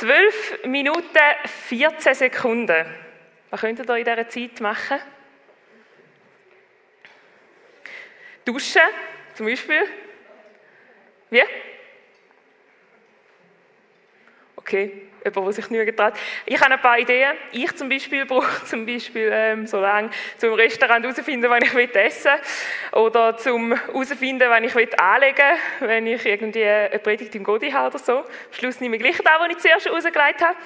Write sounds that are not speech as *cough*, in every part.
12 Minuten 14 Sekunden. Was könnt ihr in dieser Zeit machen? Duschen, zum Beispiel. Wie? Okay, jemand, der sich nicht getraut. Ich habe ein paar Ideen. Ich zum Beispiel brauche *laughs* zum Beispiel ähm, so lange, zum Restaurant herauszufinden, wann ich essen will. Oder zum herauszufinden, wann ich anlegen will, wenn ich irgendwie eine Predigt im Godi habe oder so. Am Schluss nehme ich gleich das, was ich zuerst rausgelegt habe.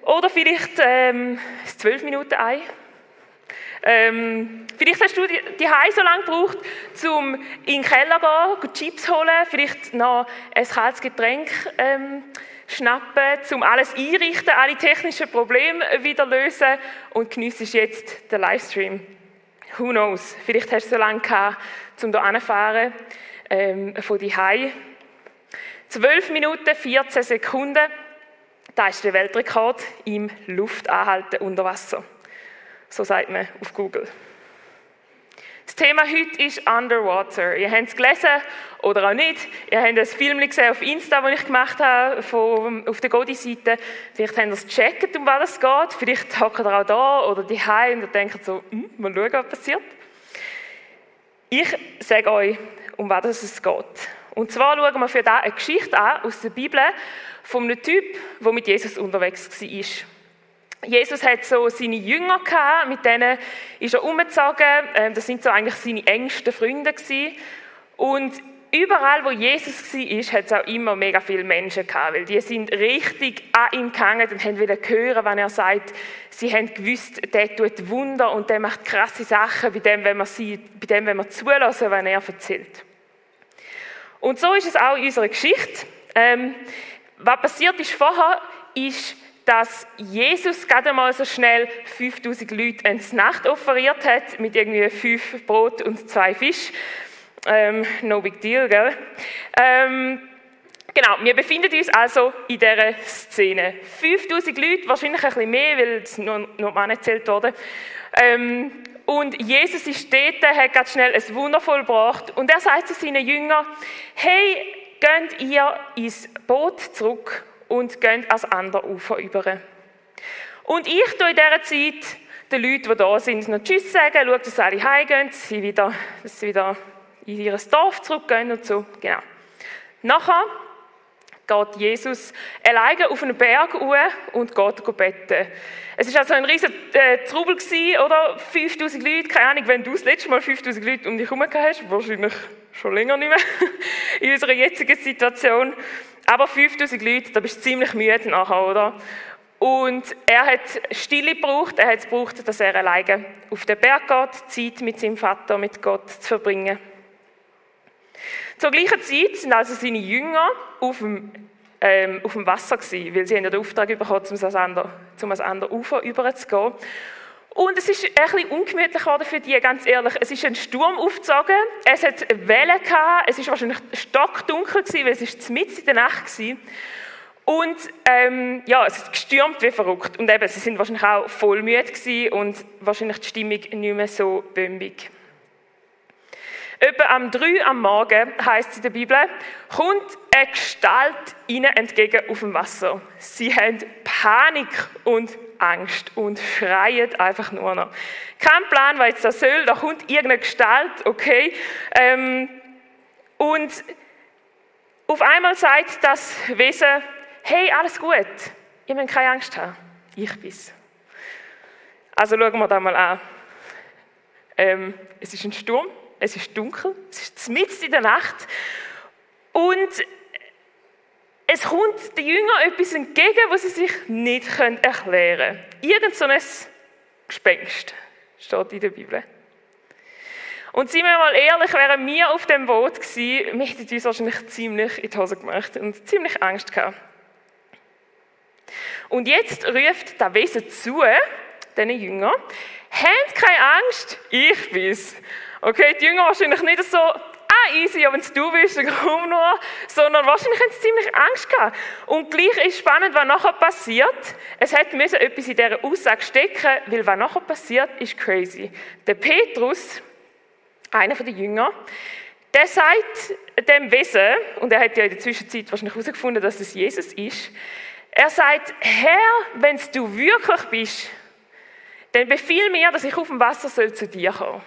Oder vielleicht ähm, das 12 Minuten ein. Ähm, vielleicht hast du die, die so lange gebraucht, um in den Keller zu gehen, Chips holen, vielleicht noch ein kaltes Getränk ähm, schnappen, um alles einrichten, alle technischen Probleme wieder lösen und geniessest jetzt den Livestream. Who knows? Vielleicht hast du so lange gehabt, um hier hinzufahren, ähm, von die 12 Minuten, 14 Sekunden. Das ist der Weltrekord im Luftanhalten unter Wasser. So sagt man auf Google. Das Thema heute ist Underwater. Ihr habt es gelesen oder auch nicht. Ihr habt ein Film gesehen auf Insta, das ich gemacht habe, von, auf der Godi-Seite. Vielleicht habt ihr es gecheckt, um was es geht. Vielleicht hockt ihr auch da oder die und denkt so, hm, mal schauen, was passiert. Ich sage euch, um was es geht. Und zwar schauen wir für da eine Geschichte an aus der Bibel von einem Typ, der mit Jesus unterwegs war. Jesus hat so seine Jünger gehabt, mit denen ist er umgezogen. Ähm, das sind so eigentlich seine engsten Freunde gewesen. Und überall, wo Jesus war, hat es auch immer mega viele Menschen gehabt, weil die sind richtig an ihm gehangen und haben wieder hören, wenn er sagt, sie haben gewusst, der tut Wunder und der macht krasse Sachen, bei dem, wenn man sie, bei dem, wenn man zulassen, wenn er erzählt. Und so ist es auch in unserer Geschichte. Ähm, was passiert ist vorher, ist, dass Jesus gerade mal so schnell 5000 Leute ins Nacht offeriert hat, mit irgendwie fünf Brot und zwei Fisch. Ähm, no big deal, gell? Ähm, genau, wir befinden uns also in dieser Szene. 5000 Leute, wahrscheinlich ein bisschen mehr, weil es nur, nur Mann erzählt wurde. Ähm, und Jesus ist dort, hat ganz schnell ein Wunder vollbracht. Und er sagt zu seinen Jüngern, hey, geht ihr ins Boot zurück und gehen ans andere Ufer über. Und ich tue in dieser Zeit den Leuten, die da sind, noch Tschüss sagen, schaue, dass alle heimgehen, dass sie wieder, dass sie wieder in ihr Dorf zurückgehen und so. Genau. Nachher geht Jesus alleine auf einen Berg hoch und geht beten. Es war also ein riesiger äh, Trubel gewesen, oder? 5000 Leute, keine Ahnung, wenn du das letzte Mal 5000 Leute um dich herum hast, wahrscheinlich schon länger nicht mehr, *laughs* in unserer jetzigen Situation. Aber 5000 Leute, da bist du ziemlich müde nachher, oder? Und er hat Stille gebraucht, er hat es gebraucht, dass er alleine auf den Berg geht, Zeit mit seinem Vater, mit Gott zu verbringen. Zur gleichen Zeit sind also seine Jünger auf dem, ähm, auf dem Wasser gewesen, weil sie haben den Auftrag bekommen, um ans andere, um ans andere Ufer. Und es ist ein bisschen ungemütlich für die, ganz ehrlich. Es ist ein Sturm aufgezogen, es hat Wellen gehabt, es ist wahrscheinlich stockdunkel gewesen, weil es ist mitten in der Nacht war. Und ähm, ja, es ist gestürmt wie verrückt. Und eben, sie sind wahrscheinlich auch voll müde gewesen und wahrscheinlich die Stimmung nicht mehr so bömbig. Etwa am 3 am Morgen, heißt es in der Bibel, kommt eine Gestalt ihnen entgegen auf dem Wasser. Sie haben Panik und Angst und schreien einfach nur noch. Kein Plan, was das soll, da kommt irgendeine Gestalt, okay. Ähm, und auf einmal sagt das Wesen, hey, alles gut, ihr müsst keine Angst haben, ich bin's. Also schauen wir da mal an. Ähm, es ist ein Sturm, es ist dunkel, es ist mitten in der Nacht und es kommt den Jüngern etwas entgegen, was sie sich nicht erklären können. Irgend so ein Gespenst steht in der Bibel. Und seien wir mal ehrlich, wären wir auf dem Boot gewesen, wir hätten uns wahrscheinlich ziemlich in die Hose gemacht und ziemlich Angst gehabt. Und jetzt ruft der Wesen zu, diesen Jüngern, habt keine Angst, ich bin's. Okay, die Jünger wahrscheinlich nicht so, ah, easy, wenn es du bist, dann *laughs* komm nur. Sondern wahrscheinlich haben sie ziemlich Angst gehabt. Und gleich ist spannend, was nachher passiert. Es hat müssen etwas in dieser Aussage stecken, weil was nachher passiert, ist crazy. Der Petrus, einer der Jünger, der sagt dem Wesen, und er hat ja in der Zwischenzeit wahrscheinlich herausgefunden, dass es Jesus ist, Er sagt, Herr, wenn du wirklich bist, dann befiehl mir, dass ich auf dem Wasser soll zu dir kommen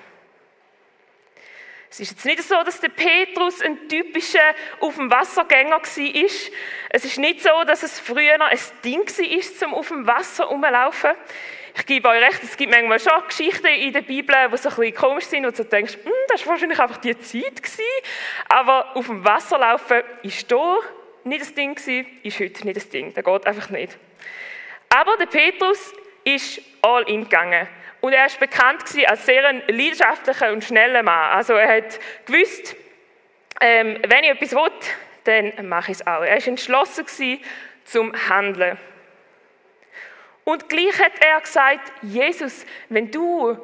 es ist jetzt nicht so, dass der Petrus ein typischer auf dem Wassergänger war. Es ist nicht so, dass es früher ein Ding war, zum auf dem Wasser rumlaufen. Ich gebe euch recht, es gibt manchmal schon Geschichten in der Bibel, die so ein bisschen komisch sind und du denkst, hm, das war wahrscheinlich einfach die Zeit gewesen. Aber auf dem Wasser laufen ist da nicht das Ding gewesen, ist heute nicht das Ding. Das geht einfach nicht. Aber der Petrus ist all in gegangen. Und er ist bekannt als sehr leidenschaftlicher und schneller Mann. Also er hat gewusst, ähm, wenn ich etwas will, dann mache ich es auch. Er ist entschlossen zum Handeln. Und gleich hat er gesagt, Jesus, wenn du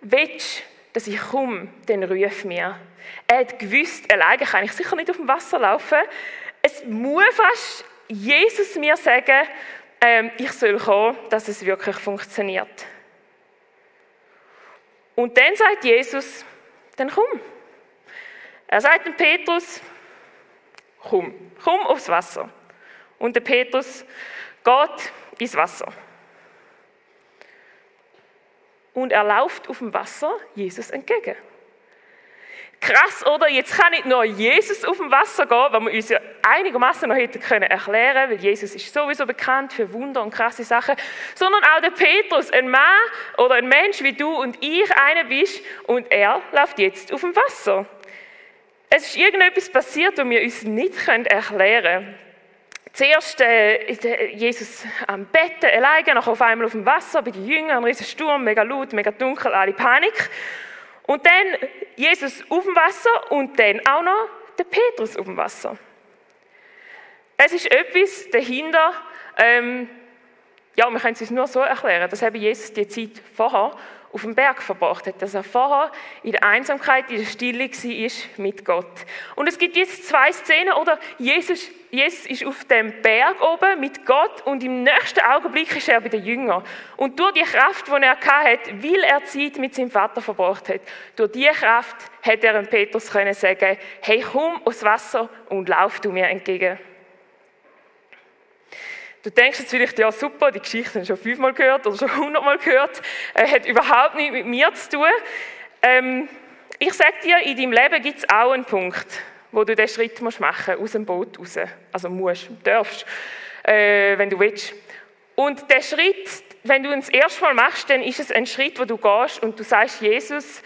willst, dass ich komme, dann ruf mir. Er hat gewusst, alleine kann ich sicher nicht auf dem Wasser laufen. Es muss fast Jesus mir sagen, ähm, ich soll kommen, dass es wirklich funktioniert. Und dann sagt Jesus, dann komm. Er sagt dem Petrus, komm, komm aufs Wasser. Und der Petrus geht ins Wasser. Und er läuft auf dem Wasser Jesus entgegen. Krass, oder? Jetzt kann nicht nur Jesus auf dem Wasser gehen, was wir uns ja einigermaßen noch hätten können erklären, weil Jesus ist sowieso bekannt für Wunder und krasse Sachen, sondern auch der Petrus, ein Mann oder ein Mensch wie du und ich einer bist und er läuft jetzt auf dem Wasser. Es ist irgendetwas passiert, was wir uns nicht erklären können. Zuerst äh, Jesus am Bett, alleine, nachher auf einmal auf dem Wasser, bei den Jüngern, ein riesen Sturm, mega laut, mega dunkel, alle Panik. Und dann Jesus auf dem Wasser und dann auch noch der Petrus auf dem Wasser. Es ist etwas dahinter, ähm, ja, wir können es uns nur so erklären, dass eben Jesus die Zeit vorher auf dem Berg verbracht hat, dass er vorher in der Einsamkeit, in der Stille war mit Gott. Und es gibt jetzt zwei Szenen, oder Jesus, Jesus ist auf dem Berg oben mit Gott und im nächsten Augenblick ist er bei den Jüngern. Und durch die Kraft, die er hatte, weil er Zeit mit seinem Vater verbracht hat, durch diese Kraft hat er Petrus können sagen, hey, komm aus Wasser und lauf du mir entgegen. Du denkst jetzt vielleicht, ja super, die Geschichte du schon fünfmal gehört oder schon hundertmal gehört, äh, hat überhaupt nichts mit mir zu tun. Ähm, ich sage dir, in deinem Leben gibt es auch einen Punkt, wo du den Schritt musst machen aus dem Boot raus. Also musst, darfst, äh, wenn du willst. Und der Schritt, wenn du ihn das erste Mal machst, dann ist es ein Schritt, wo du gehst und du sagst, Jesus,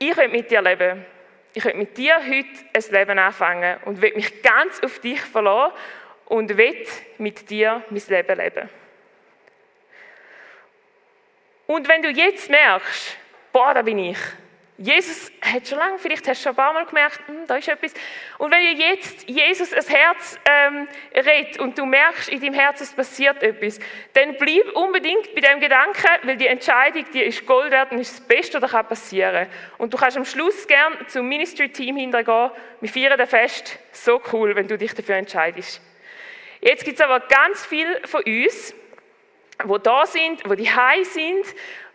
ich will mit dir leben. Ich will mit dir heute ein Leben anfangen und will mich ganz auf dich verlassen und will mit dir mein Leben leben. Und wenn du jetzt merkst, boah, da bin ich. Jesus hat schon lange, vielleicht hast du schon ein paar Mal gemerkt, hm, da ist etwas. Und wenn dir jetzt Jesus ein Herz ähm, redet und du merkst, in deinem Herz es passiert etwas, dann bleib unbedingt bei dem Gedanken, weil die Entscheidung, die ist Gold wert und ist das Beste, was kann passieren Und du kannst am Schluss gern zum Ministry-Team hintergehen. Wir feiern den Fest. So cool, wenn du dich dafür entscheidest. Jetzt gibt es aber ganz viele von uns, wo da sind, wo die High sind,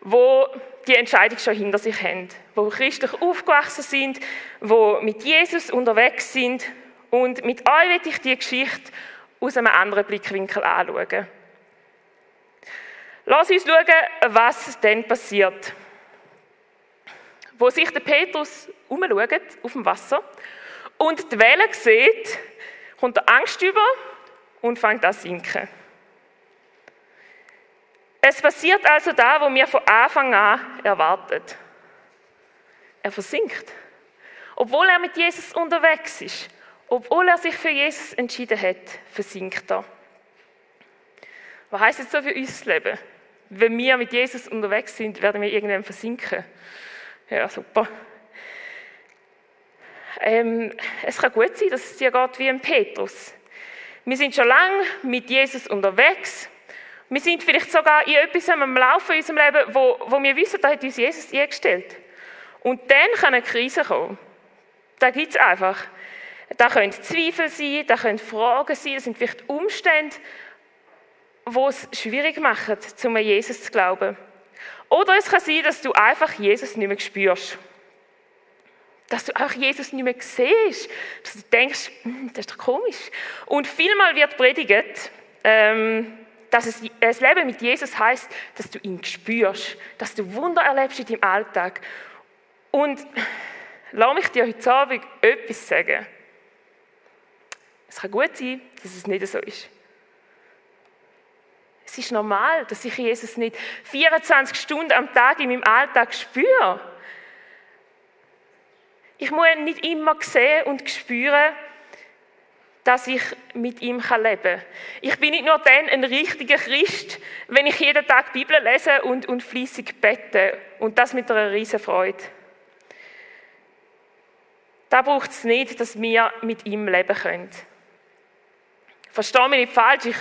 wo die Entscheidung schon hinter sich haben, wo christlich aufgewachsen sind, wo mit Jesus unterwegs sind und mit euch will ich die Geschichte aus einem anderen Blickwinkel anschauen. Lass uns schauen, was denn passiert. Wo sich der Petrus umschaut auf dem Wasser und die Welle sieht, kommt er Angst über und fängt an zu sinken. Es passiert also da, wo mir von Anfang an erwartet. Er versinkt. Obwohl er mit Jesus unterwegs ist, obwohl er sich für Jesus entschieden hat, versinkt er. Was heißt jetzt so für unser Leben? Wenn wir mit Jesus unterwegs sind, werden wir irgendwann versinken. Ja, super. Ähm, es kann gut sein, dass es dir geht wie ein Petrus. Wir sind schon lange mit Jesus unterwegs. Wir sind vielleicht sogar in etwas am Laufen in unserem Leben, wo, wo wir wissen, da hat uns Jesus eingestellt. Und dann kann eine Krise kommen. Da gibt es einfach. Da können Zweifel sein, da können Fragen sein, das sind vielleicht Umstände, die es schwierig machen, um an Jesus zu glauben. Oder es kann sein, dass du einfach Jesus nicht mehr spürst dass du auch Jesus nicht mehr siehst, dass du denkst, hm, das ist doch komisch. Und vielmal wird predigt, ähm, dass es, das Leben mit Jesus heißt, dass du ihn spürst, dass du Wunder erlebst in deinem Alltag. Und lass mich dir heute Abend etwas sagen. Es kann gut sein, dass es nicht so ist. Es ist normal, dass ich Jesus nicht 24 Stunden am Tag in meinem Alltag spüre. Ich muss nicht immer sehen und spüren, dass ich mit ihm leben kann. Ich bin nicht nur dann ein richtiger Christ, wenn ich jeden Tag die Bibel lese und, und fließig bete. Und das mit einer riesen Freude. Da braucht es nicht, dass wir mit ihm leben können. Verstehe mich nicht falsch. Ich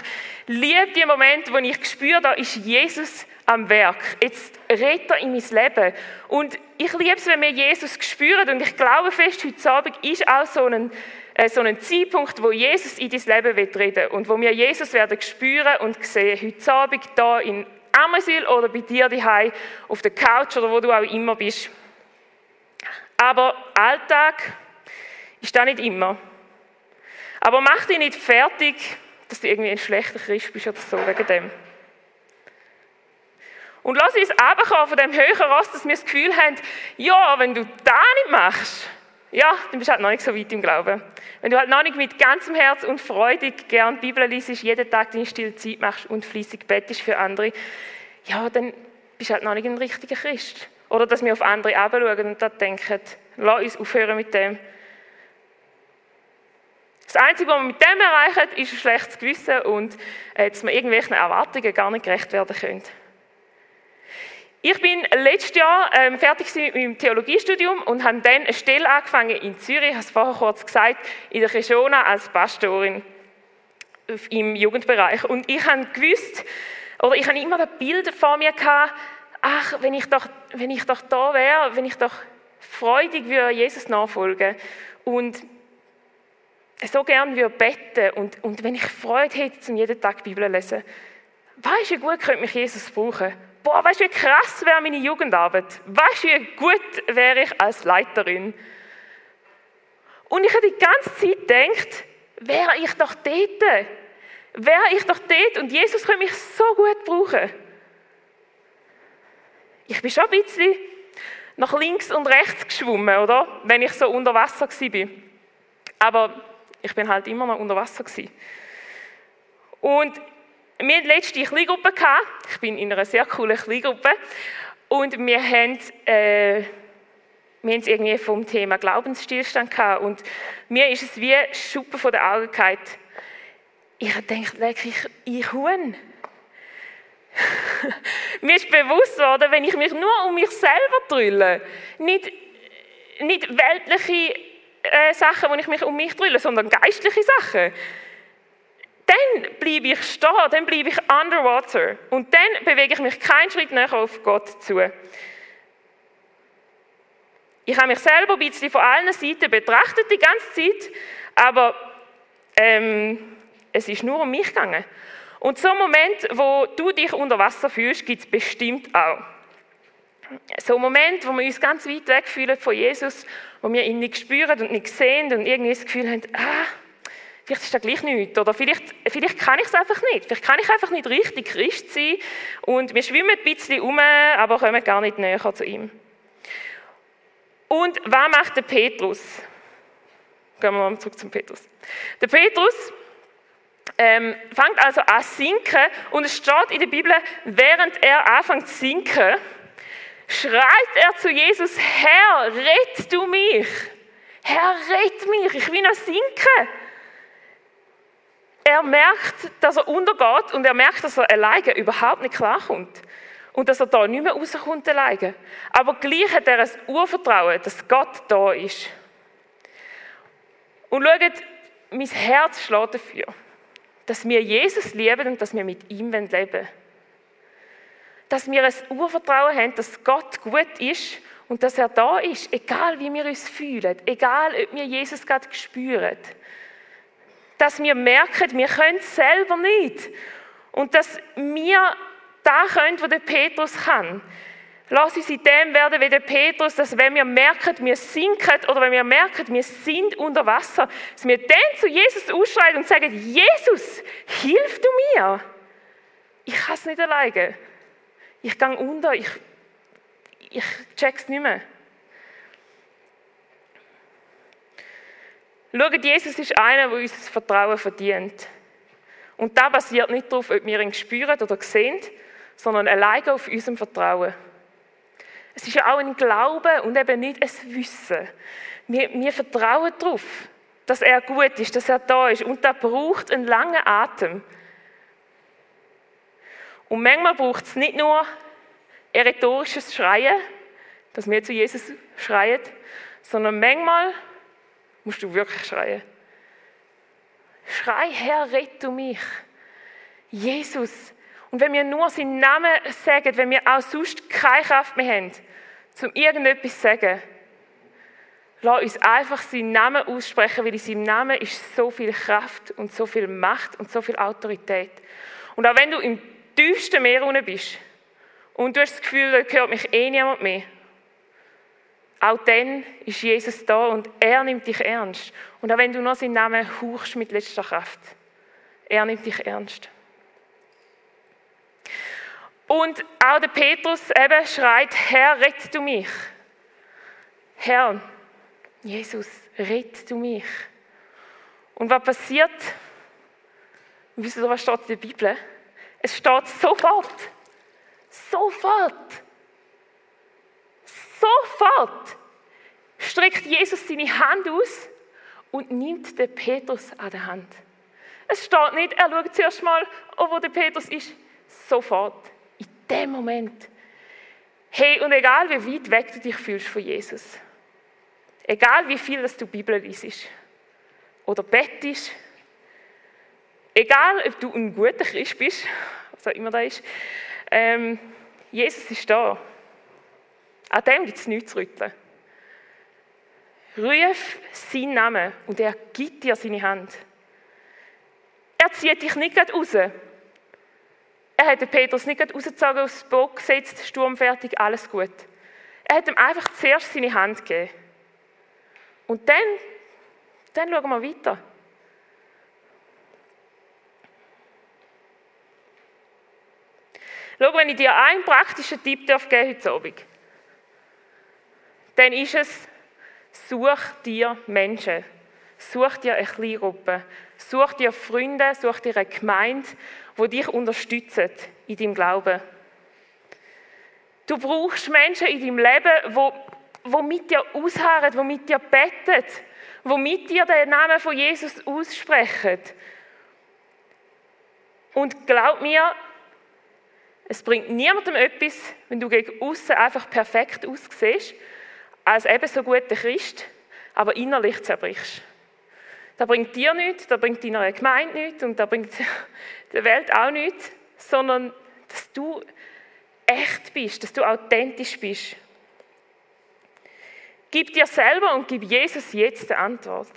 liebe die Momente, wo ich spüre, da ist Jesus am Werk. Jetzt redet er in mein Leben. Und ich liebe es, wenn wir Jesus spüren. Und ich glaube fest, heute Abend ist auch so ein, äh, so ein Zeitpunkt, wo Jesus in dein Leben wird reden und wo wir Jesus werden spüren und sehen. Heute Abend hier in Amazil oder bei dir daheim auf der Couch oder wo du auch immer bist. Aber Alltag ist da nicht immer. Aber mach dich nicht fertig, dass du irgendwie ein schlechter Christ bist oder so wegen dem. Und lass uns runterkommen von dem höheren Ross, dass wir das Gefühl haben, ja, wenn du das nicht machst, ja, dann bist du halt noch nicht so weit im Glauben. Wenn du halt noch nicht mit ganzem Herz und freudig gern die Bibel liest, jeden Tag deine stille Zeit machst und fließig bettest für andere, ja, dann bist du halt noch nicht ein richtiger Christ. Oder dass wir auf andere herabschauen und da denken, lass uns aufhören mit dem. Das Einzige, was wir mit dem erreichen, ist ein schlechtes Gewissen und äh, dass wir irgendwelchen Erwartungen gar nicht gerecht werden können. Ich bin letztes Jahr ähm, fertig mit meinem Theologiestudium und habe dann eine Stelle angefangen in Zürich, ich habe es vorher kurz gesagt, in der Regiona als Pastorin im Jugendbereich. Und ich habe gewusst, oder ich habe immer das Bild vor mir gehabt, ach, wenn ich doch, wenn ich doch da wäre, wenn ich doch freudig würde Jesus nachfolgen und so gern würde beten und, und wenn ich Freude hätte, zum jeden Tag die Bibel zu lesen, weißt du, gut könnte mich Jesus brauchen? Boah, weißt du, wie krass wäre meine Jugendarbeit? Weißt du, wie gut wäre ich als Leiterin? Und ich habe die ganze Zeit gedacht, wäre ich doch dort? Wäre ich doch dort und Jesus könnte mich so gut brauchen? Ich bin schon ein bisschen nach links und rechts geschwommen, oder? Wenn ich so unter Wasser war. Aber ich bin halt immer noch unter Wasser. Und wir hatten letzte Kleingruppe. Ich bin in einer sehr coolen Kleingruppe. Und wir haben, äh, wir haben es irgendwie vom Thema Glaubensstillstand gehabt. Und mir ist es wie Schuppen von den Augen gefallen. Ich habe gedacht, ich, ich Huhn. *laughs* mir ist bewusst worden, wenn ich mich nur um mich selber drülle, nicht, nicht weltliche äh, Sachen, wo ich mich um mich drülle, sondern geistliche Sachen, dann bleibe ich stehen, dann bleibe ich underwater und dann bewege ich mich keinen Schritt näher auf Gott zu. Ich habe mich selber ein bisschen von allen Seiten betrachtet die ganze Zeit, aber ähm, es ist nur um mich gegangen. Und so einen Moment, wo du dich unter Wasser fühlst, gibt es bestimmt auch. So einen Moment, wo wir uns ganz weit weg fühlen von Jesus, wo wir ihn nicht spüren und nicht sehen und irgendwie das Gefühl haben, ah, vielleicht ist das gleich nichts. Oder vielleicht, vielleicht kann ich es einfach nicht. Vielleicht kann ich einfach nicht richtig Christ sein. Und wir schwimmen ein bisschen um, aber kommen gar nicht näher zu ihm. Und was macht der Petrus? Gehen wir mal zurück zum Petrus. Der Petrus ähm, fängt also an zu sinken und es steht in der Bibel, während er anfängt zu sinken, schreit er zu Jesus, Herr, rett du mich. Herr, rett mich, ich will noch sinken. Er merkt, dass er untergeht und er merkt, dass er alleine überhaupt nicht klarkommt. Und dass er da nicht mehr rauskommt alleine. Aber gleich hat er ein Urvertrauen, dass Gott da ist. Und schaut, mein Herz schlägt dafür, dass wir Jesus lieben und dass wir mit ihm leben wollen dass wir ein Urvertrauen haben, dass Gott gut ist und dass er da ist, egal wie wir uns fühlen, egal ob wir Jesus gerade spüren. Dass wir merken, wir können es selber nicht. Und dass wir da können, wo der Petrus kann. Lass uns in dem werden wie der Petrus, dass wenn wir merken, wir sinken oder wenn wir merken, wir sind unter Wasser, dass wir dann zu Jesus ausschreien und sagen, Jesus, hilf du mir. Ich kann es nicht alleine. Ich gehe unter, ich, ich check's nicht mehr. Schaut, Jesus ist einer, der uns das Vertrauen verdient. Und das basiert nicht darauf, ob wir ihn spüren oder sehen, sondern alleine auf unserem Vertrauen. Es ist ja auch ein Glaube und eben nicht ein Wissen. Wir, wir vertrauen darauf, dass er gut ist, dass er da ist. Und da braucht einen langen Atem. Und manchmal braucht es nicht nur ein rhetorisches Schreien, dass wir zu Jesus schreien, sondern manchmal musst du wirklich schreien. Schrei, Herr, rette mich. Jesus, und wenn wir nur seinen Namen sagen, wenn wir auch sonst keine Kraft mehr haben, um irgendetwas zu sagen, lass uns einfach seinen Namen aussprechen, weil in seinem Namen ist so viel Kraft und so viel Macht und so viel Autorität. Und auch wenn du im tiefsten Meer unten bist und du hast das Gefühl, da gehört mich eh niemand mehr, auch dann ist Jesus da und er nimmt dich ernst. Und auch wenn du noch seinen Namen hauchst mit letzter Kraft, er nimmt dich ernst. Und auch der Petrus eben schreit, Herr, rett du mich. Herr, Jesus, rett du mich. Und was passiert? Wisst ihr, was steht in der Bibel? Es steht sofort. Sofort. Sofort streckt Jesus seine Hand aus und nimmt den Petrus an der Hand. Es steht nicht, er schaut zuerst mal, wo der Petrus ist. Sofort dem Moment. Hey, und egal wie weit weg du dich fühlst von Jesus, egal wie viel dass du Bibel liest oder bettest, egal ob du ein guter Christ bist, was auch immer da ist, ähm, Jesus ist da. An dem gibt es nichts zu rütteln. Ruf seinen Namen und er gibt dir seine Hand. Er zieht dich nicht gerade raus, er hat den Petrus nicht rausgezogen, aufs Boot gesetzt, sturmfertig, alles gut. Er hat ihm einfach zuerst seine Hand gegeben. Und dann, dann schauen wir weiter. Schau, wenn ich dir einen praktischen Tipp geben darf heute Abend, dann ist es, such dir Menschen. Such dir eine Kleingruppe. Such dir Freunde, such dir eine Gemeinde, die dich unterstützen in deinem Glauben. Du brauchst Menschen in deinem Leben, die, die mit dir ausharren, die mit dir beten, die mit dir den Namen von Jesus aussprechen. Und glaub mir, es bringt niemandem etwas, wenn du gegen außen einfach perfekt aussiehst, als eben so guter Christ, aber innerlich zerbrichst. Das bringt dir nichts, das bringt deiner Gemeinde nichts und das bringt *laughs* der Welt auch nichts, sondern dass du echt bist, dass du authentisch bist. Gib dir selber und gib Jesus jetzt die Antwort.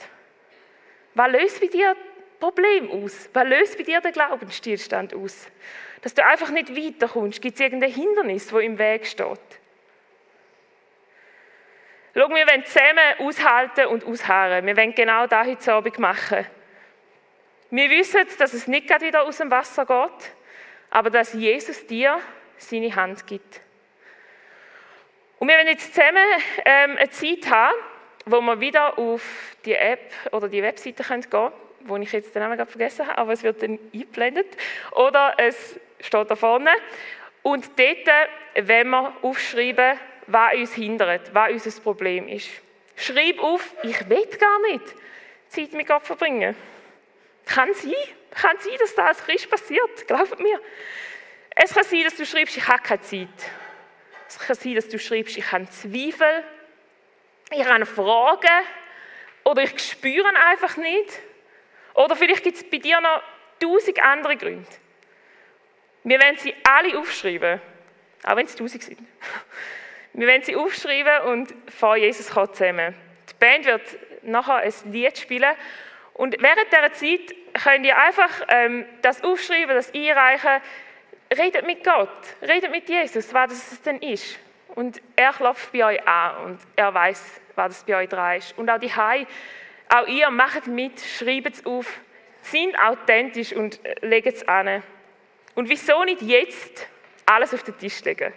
Was löst bei dir Problem aus? Was löst bei dir den Glaubensstillstand aus? Dass du einfach nicht weiterkommst. Gibt es irgendein Hindernis, wo im Weg steht? Schau, wir wollen zusammen aushalten und ausharren. Wir wollen genau das heute Abend machen. Wir wissen, dass es nicht gerade wieder aus dem Wasser geht, aber dass Jesus dir seine Hand gibt. Und wir werden jetzt zusammen ähm, eine Zeit haben, wo wir wieder auf die App oder die Webseite gehen können, wo ich jetzt den Namen gerade vergessen habe, aber es wird dann eingeblendet. Oder es steht da vorne. Und dort, wenn wir aufschreiben, was uns hindert, was unser Problem ist. Schreib auf, ich will gar nicht Zeit mit Gott verbringen. Kann sein, kann sein, dass das als Christ passiert, glaubt mir. Es kann sein, dass du schreibst, ich habe keine Zeit. Es kann sein, dass du schreibst, ich habe Zweifel, ich habe Fragen oder ich spüre einfach nicht. Oder vielleicht gibt es bei dir noch tausend andere Gründe. Wir werden sie alle aufschreiben, auch wenn es tausend sind. Wir werden sie aufschreiben und vor Jesus kommen zusammen. Die Band wird nachher ein Lied spielen. Und während dieser Zeit könnt ihr einfach ähm, das aufschreiben, das einreichen. Redet mit Gott, redet mit Jesus, was das denn ist. Und er klopft bei euch an und er weiß, was bei euch dran ist. Und auch die Hai, auch ihr macht mit, schreibt es auf, sind authentisch und legt es an. Und wieso nicht jetzt alles auf den Tisch legen?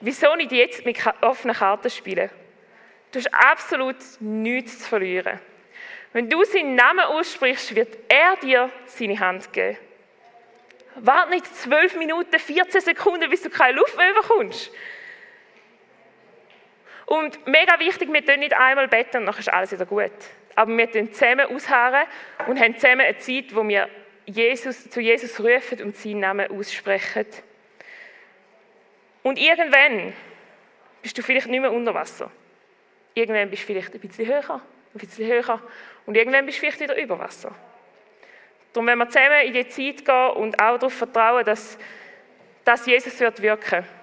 Wieso nicht jetzt mit offenen Karten spielen? Du hast absolut nichts zu verlieren. Wenn du seinen Namen aussprichst, wird er dir seine Hand geben. Warte nicht 12 Minuten, 14 Sekunden, bis du keine Luft mehr bekommst. Und mega wichtig, wir tun nicht einmal beten und dann ist alles wieder gut. Aber wir tun zusammen ausharren und haben zusammen eine Zeit, wo wir Jesus, zu Jesus rufen und seinen Namen aussprechen. Und irgendwann bist du vielleicht nicht mehr unter Wasser. Irgendwann bist du vielleicht ein bisschen höher, ein bisschen höher und irgendwann bist du vielleicht wieder über Wasser. Darum, wenn wir zusammen in die Zeit gehen und auch darauf vertrauen, dass, dass Jesus wird wirken wird.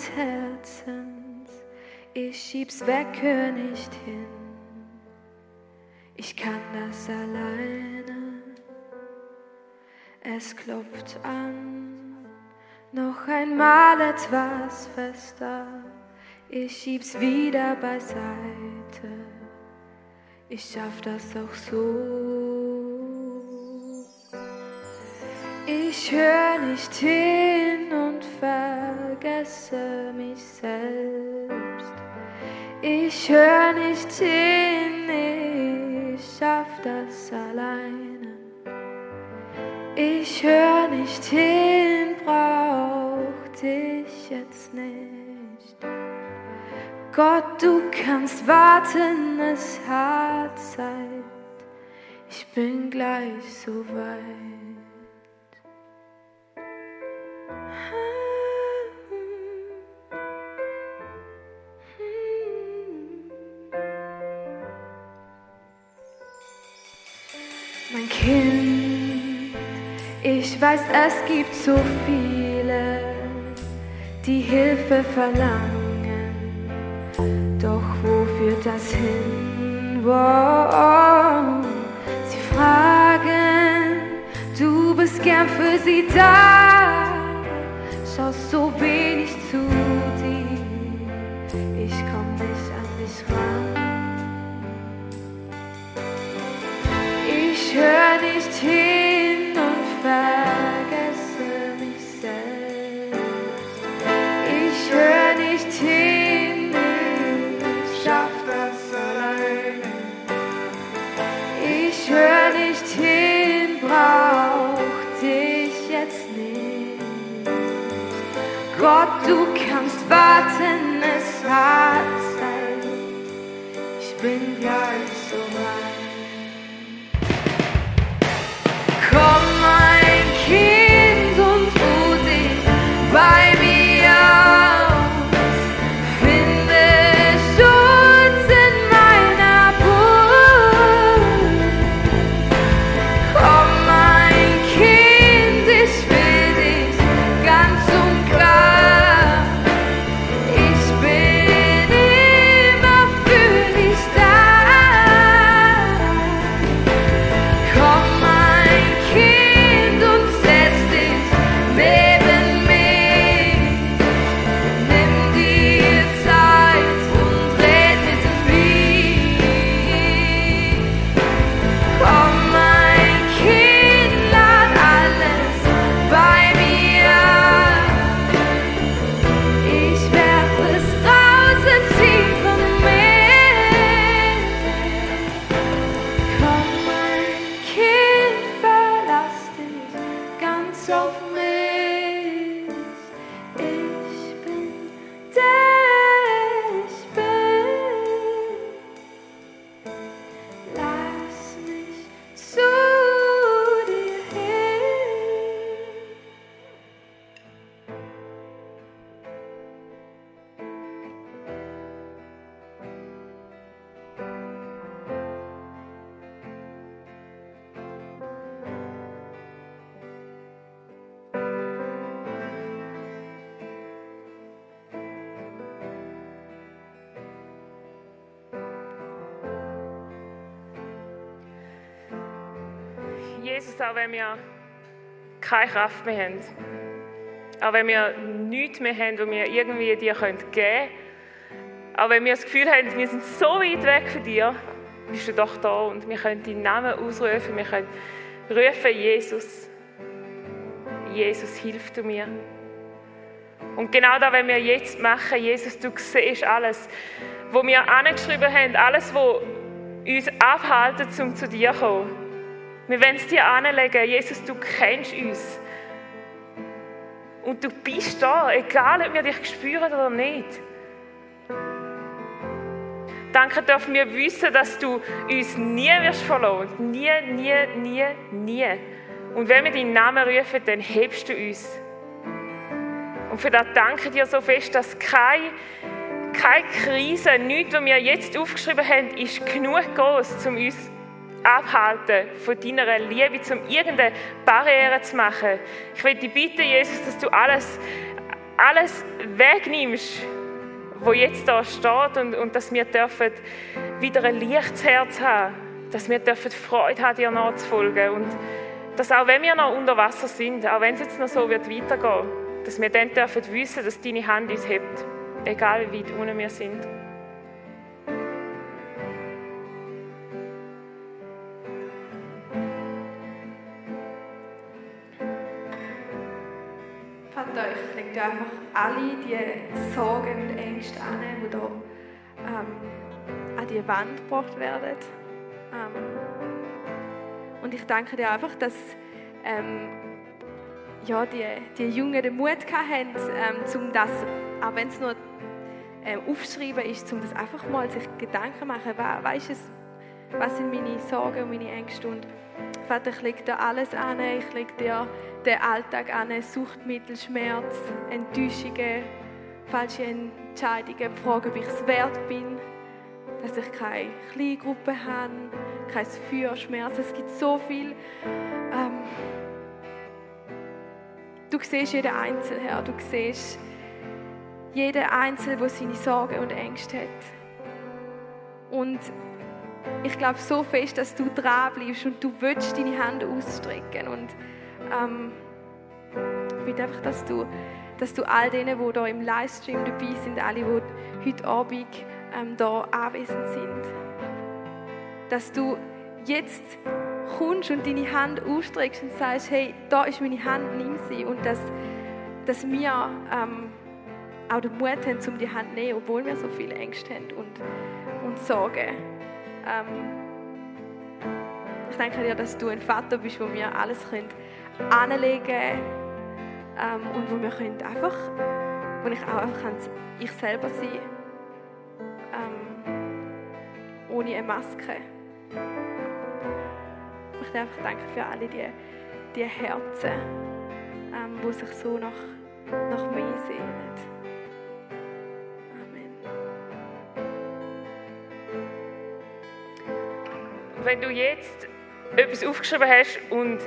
Meines Herzens. Ich schieb's weg, hör nicht hin. Ich kann das alleine. Es klopft an, noch einmal etwas fester. Ich schieb's wieder beiseite. Ich schaff das auch so. Ich höre nicht hin und vergesse mich selbst. Ich höre nicht hin, ich schaff das alleine. Ich höre nicht hin, brauch dich jetzt nicht. Gott, du kannst warten, es hat Zeit. Ich bin gleich so weit. Kind, ich weiß, es gibt so viele, die Hilfe verlangen. Doch wo führt das hin? Wow. Sie fragen, du bist gern für sie da, Gott, du kannst warten, es hat Zeit. Ich bin gleich so weit. Wenn wir keine Kraft mehr haben, auch wenn wir nichts mehr haben, was wir irgendwie dir geben können, auch wenn wir das Gefühl haben, wir sind so weit weg von dir, bist du doch da und wir können deinen Namen ausrufen, wir können rufen, Jesus, Jesus, hilf du mir. Und genau das wenn wir jetzt machen. Jesus, du siehst alles, wo wir angeschrieben haben, alles, was uns abhalten, um zu dir zu kommen. Wir wollen es dir anlegen. Jesus, du kennst uns. Und du bist da, egal ob wir dich spüren oder nicht. Danke dürfen wir wissen, dass du uns nie wirst verloren. Nie, nie, nie, nie. Und wenn wir deinen Namen rufen, dann hebst du uns. Und für das danke dir so fest, dass keine, keine Krise, nichts, was wir jetzt aufgeschrieben haben, ist genug groß, um uns abhalten von deiner Liebe, um irgendeine Barriere zu machen. Ich will dich bitten, Jesus, dass du alles, alles wegnimmst, wo jetzt da steht und, und dass wir dürfen wieder ein Lichtherz haben, dass wir dürfen Freude haben, dir nachzufolgen und dass auch wenn wir noch unter Wasser sind, auch wenn es jetzt noch so wird weitergehen, dass wir dann dürfen wissen, dass deine Hand uns hebt, egal wie weit unten wir sind. Einfach alle die Sorgen und Ängste an, die hier ähm, an die Wand gebracht werden. Ähm, und ich danke dir einfach, dass ähm, ja, die, die Jungen den Mut haben, ähm, um das, auch wenn es nur ähm, aufschreiben ist, um das einfach mal sich Gedanken machen, was, was sind meine Sorgen und meine Ängste. Und Vater, ich lege dir alles an, ich lege dir den Alltag an, Suchtmittel, Schmerz, Enttäuschungen, falsche Entscheidungen, Fragen, ob ich es wert bin, dass ich keine Kleingruppe habe, kein Feuerschmerz. Es gibt so viel. Ähm, du siehst jeden Einzelnen, Herr. Du siehst jeden Einzelnen, der seine Sorgen und Ängste hat. Und ich glaube so fest, dass du dran bleibst und du willst deine Hände ausstrecken. Und ähm, ich will einfach, dass du, dass du all denen, die hier im Livestream dabei sind, alle, die heute Abend ähm, hier anwesend sind, dass du jetzt kommst und deine Hand ausstreckst und sagst, hey, da ist meine Hand, nimm sie. Und dass, dass wir ähm, auch den Mut haben, um die Hand zu nehmen, obwohl wir so viele Ängste haben und, und Sorgen. Ähm, ich danke dir, dass du ein Vater bist, wo wir alles können anlegen ähm, und wo wir können einfach, wo ich auch einfach kann, ich selber sein ähm, ohne eine Maske. Ich möchte einfach danken für alle die, die Herzen, ähm, die sich so nach, nach mir sehnen. Wenn du jetzt etwas aufgeschrieben hast und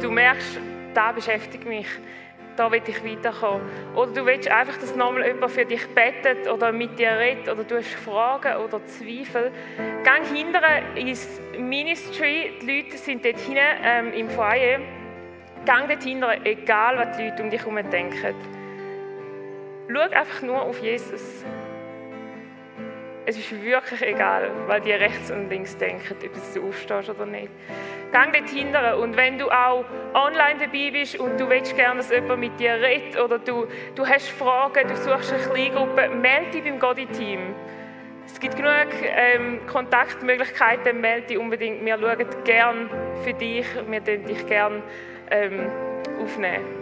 du merkst, da beschäftigt mich, da will ich weiterkommen. Oder du willst einfach, dass nochmal jemand für dich betet oder mit dir redet oder du hast Fragen oder Zweifel. Gang hinterher ins Ministry, die Leute sind dort hinten ähm, im Foyer. Gang dort hinterher, egal was die Leute um dich herum denken. Schau einfach nur auf Jesus. Es ist wirklich egal, weil die rechts und links denken, ob du aufstehst oder nicht. Gang dort hinterher. Und wenn du auch online dabei bist und du willst gerne, dass jemand mit dir redet oder du, du hast Fragen, du suchst eine Kleingruppe, melde dich beim Godi-Team. Es gibt genug ähm, Kontaktmöglichkeiten, melde dich unbedingt. Wir schauen gerne für dich, wir werden dich gerne ähm, aufnehmen.